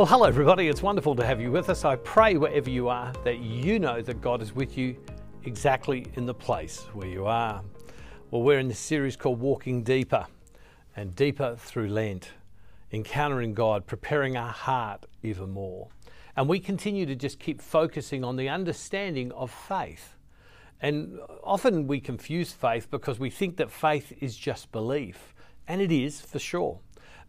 Well, hello, everybody. It's wonderful to have you with us. I pray wherever you are that you know that God is with you exactly in the place where you are. Well, we're in this series called Walking Deeper and Deeper through Lent, encountering God, preparing our heart even more. And we continue to just keep focusing on the understanding of faith. And often we confuse faith because we think that faith is just belief, and it is for sure.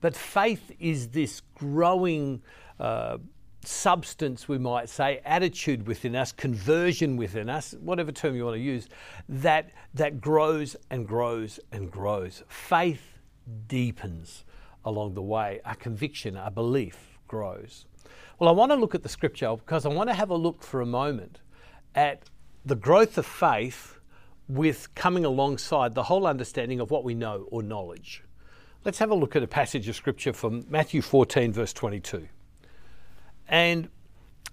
But faith is this growing uh, substance, we might say, attitude within us, conversion within us, whatever term you want to use, that, that grows and grows and grows. Faith deepens along the way. Our conviction, our belief grows. Well, I want to look at the scripture because I want to have a look for a moment at the growth of faith with coming alongside the whole understanding of what we know or knowledge. Let's have a look at a passage of scripture from Matthew 14, verse 22. And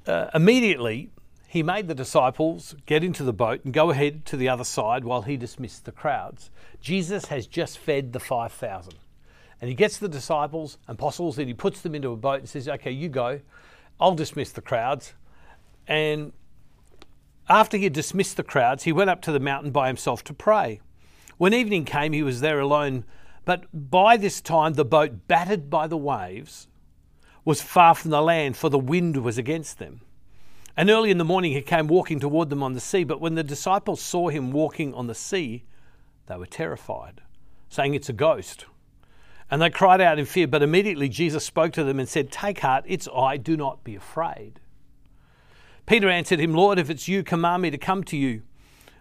uh, immediately he made the disciples get into the boat and go ahead to the other side while he dismissed the crowds. Jesus has just fed the 5,000. And he gets the disciples apostles and he puts them into a boat and says, Okay, you go. I'll dismiss the crowds. And after he had dismissed the crowds, he went up to the mountain by himself to pray. When evening came, he was there alone but by this time, the boat, battered by the waves, was far from the land, for the wind was against them. And early in the morning, he came walking toward them on the sea. But when the disciples saw him walking on the sea, they were terrified, saying, It's a ghost. And they cried out in fear. But immediately Jesus spoke to them and said, Take heart, it's I, do not be afraid. Peter answered him, Lord, if it's you, command me to come to you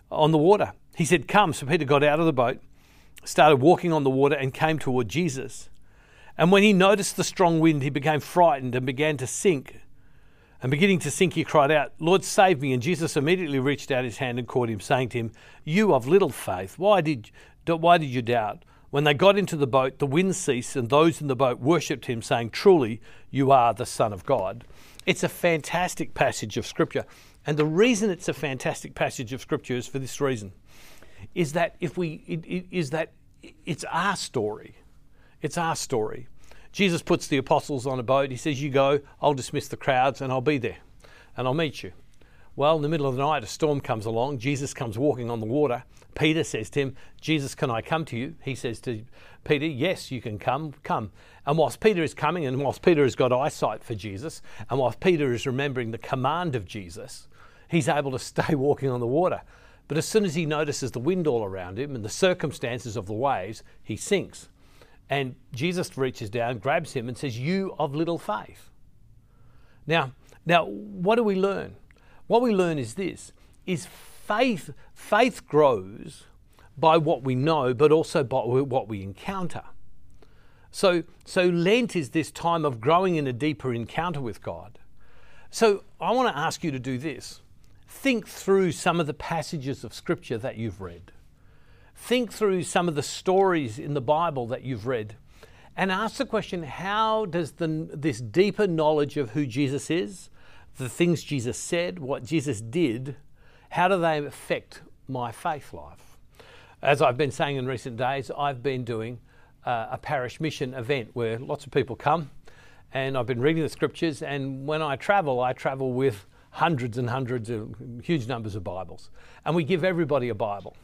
on the water. He said, Come. So Peter got out of the boat started walking on the water and came toward Jesus. And when he noticed the strong wind, he became frightened and began to sink. And beginning to sink, he cried out, Lord, save me. And Jesus immediately reached out his hand and caught him, saying to him, You of little faith, why did, why did you doubt? When they got into the boat, the wind ceased, and those in the boat worshipped him, saying, Truly, you are the Son of God. It's a fantastic passage of Scripture. And the reason it's a fantastic passage of Scripture is for this reason is that if we it, it, is that it's our story. It's our story. Jesus puts the apostles on a boat. He says, "You go. I'll dismiss the crowds, and I'll be there, and I'll meet you." Well, in the middle of the night, a storm comes along. Jesus comes walking on the water. Peter says to him, Jesus, can I come to you? He says to Peter, Yes, you can come, come. And whilst Peter is coming, and whilst Peter has got eyesight for Jesus, and whilst Peter is remembering the command of Jesus, he's able to stay walking on the water. But as soon as he notices the wind all around him and the circumstances of the waves, he sinks. And Jesus reaches down, grabs him, and says, You of little faith. Now, now what do we learn? What we learn is this is faith faith grows by what we know, but also by what we encounter. So, so Lent is this time of growing in a deeper encounter with God. So I want to ask you to do this think through some of the passages of Scripture that you've read. Think through some of the stories in the Bible that you've read and ask the question how does the, this deeper knowledge of who Jesus is, the things Jesus said, what Jesus did, how do they affect my faith life? As I've been saying in recent days, I've been doing uh, a parish mission event where lots of people come and I've been reading the scriptures. And when I travel, I travel with hundreds and hundreds of huge numbers of Bibles. And we give everybody a Bible.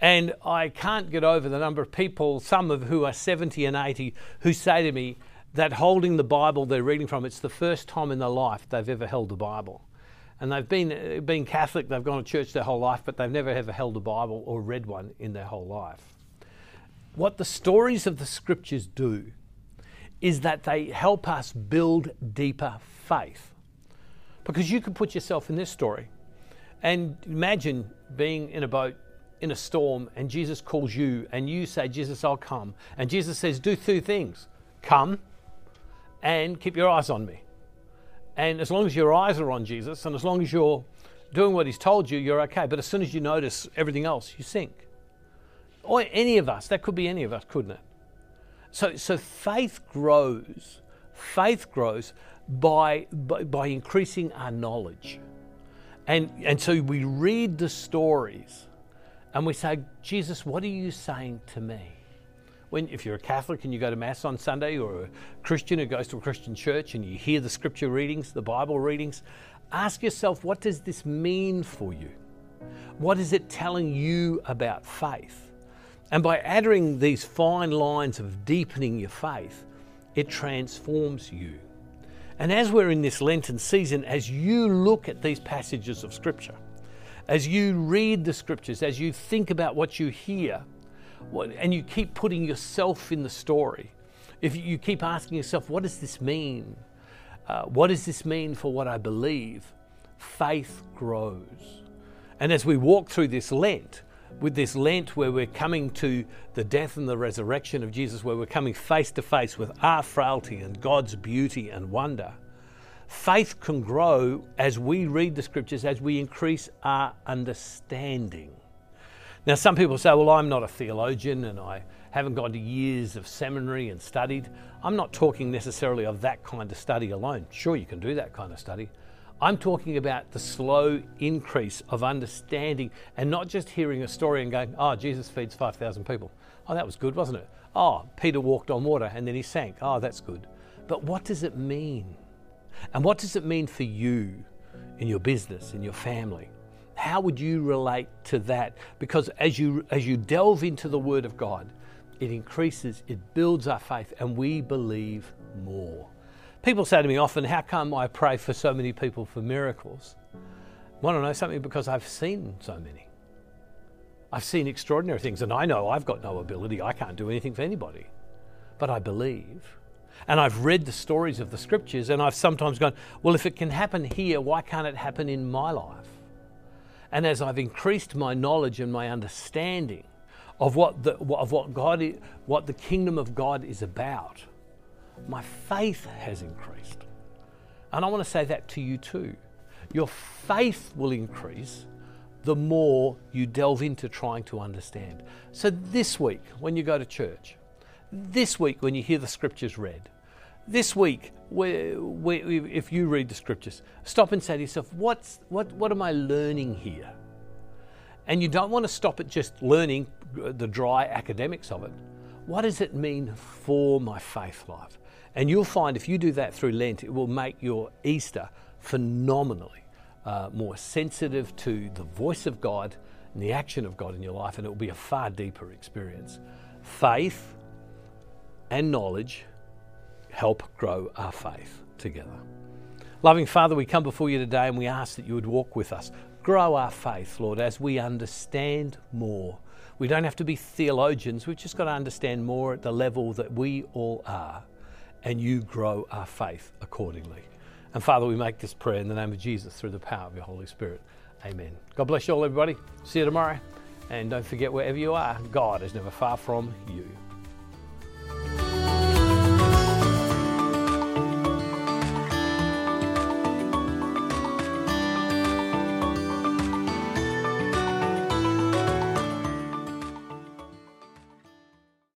And I can't get over the number of people, some of who are 70 and 80, who say to me that holding the Bible they're reading from, it's the first time in their life they've ever held a Bible. And they've been, been Catholic, they've gone to church their whole life, but they've never ever held a Bible or read one in their whole life. What the stories of the scriptures do is that they help us build deeper faith. Because you can put yourself in this story and imagine being in a boat in a storm and Jesus calls you and you say, Jesus, I'll come. And Jesus says, Do two things come and keep your eyes on me. And as long as your eyes are on Jesus and as long as you're doing what he's told you, you're okay. But as soon as you notice everything else, you sink. Or any of us, that could be any of us, couldn't it? So, so faith grows. Faith grows by, by, by increasing our knowledge. And, and so we read the stories and we say, Jesus, what are you saying to me? when, if you're a Catholic and you go to Mass on Sunday, or a Christian who goes to a Christian church and you hear the scripture readings, the Bible readings, ask yourself, what does this mean for you? What is it telling you about faith? And by adding these fine lines of deepening your faith, it transforms you. And as we're in this Lenten season, as you look at these passages of Scripture, as you read the Scriptures, as you think about what you hear, and you keep putting yourself in the story, if you keep asking yourself, what does this mean? Uh, what does this mean for what I believe? Faith grows. And as we walk through this Lent, with this Lent where we're coming to the death and the resurrection of Jesus, where we're coming face to face with our frailty and God's beauty and wonder, faith can grow as we read the scriptures, as we increase our understanding. Now, some people say, well, I'm not a theologian and I haven't gone to years of seminary and studied. I'm not talking necessarily of that kind of study alone. Sure, you can do that kind of study. I'm talking about the slow increase of understanding and not just hearing a story and going, oh, Jesus feeds 5,000 people. Oh, that was good, wasn't it? Oh, Peter walked on water and then he sank. Oh, that's good. But what does it mean? And what does it mean for you in your business, in your family? How would you relate to that? Because as you as you delve into the Word of God, it increases, it builds our faith, and we believe more. People say to me often, How come I pray for so many people for miracles? Want to know something? Because I've seen so many. I've seen extraordinary things, and I know I've got no ability. I can't do anything for anybody. But I believe. And I've read the stories of the scriptures, and I've sometimes gone, Well, if it can happen here, why can't it happen in my life? And as I've increased my knowledge and my understanding of what the, of what God, is, what the kingdom of God is about, my faith has increased. And I want to say that to you too. Your faith will increase the more you delve into trying to understand. So, this week, when you go to church, this week, when you hear the scriptures read, this week, if you read the scriptures, stop and say to yourself, What's, what, what am I learning here? And you don't want to stop at just learning the dry academics of it. What does it mean for my faith life? And you'll find if you do that through Lent, it will make your Easter phenomenally uh, more sensitive to the voice of God and the action of God in your life, and it will be a far deeper experience. Faith and knowledge help grow our faith together. Loving Father, we come before you today and we ask that you would walk with us. Grow our faith, Lord, as we understand more. We don't have to be theologians, we've just got to understand more at the level that we all are and you grow our faith accordingly. And Father, we make this prayer in the name of Jesus through the power of your Holy Spirit. Amen. God bless you all, everybody. See you tomorrow. And don't forget, wherever you are, God is never far from you.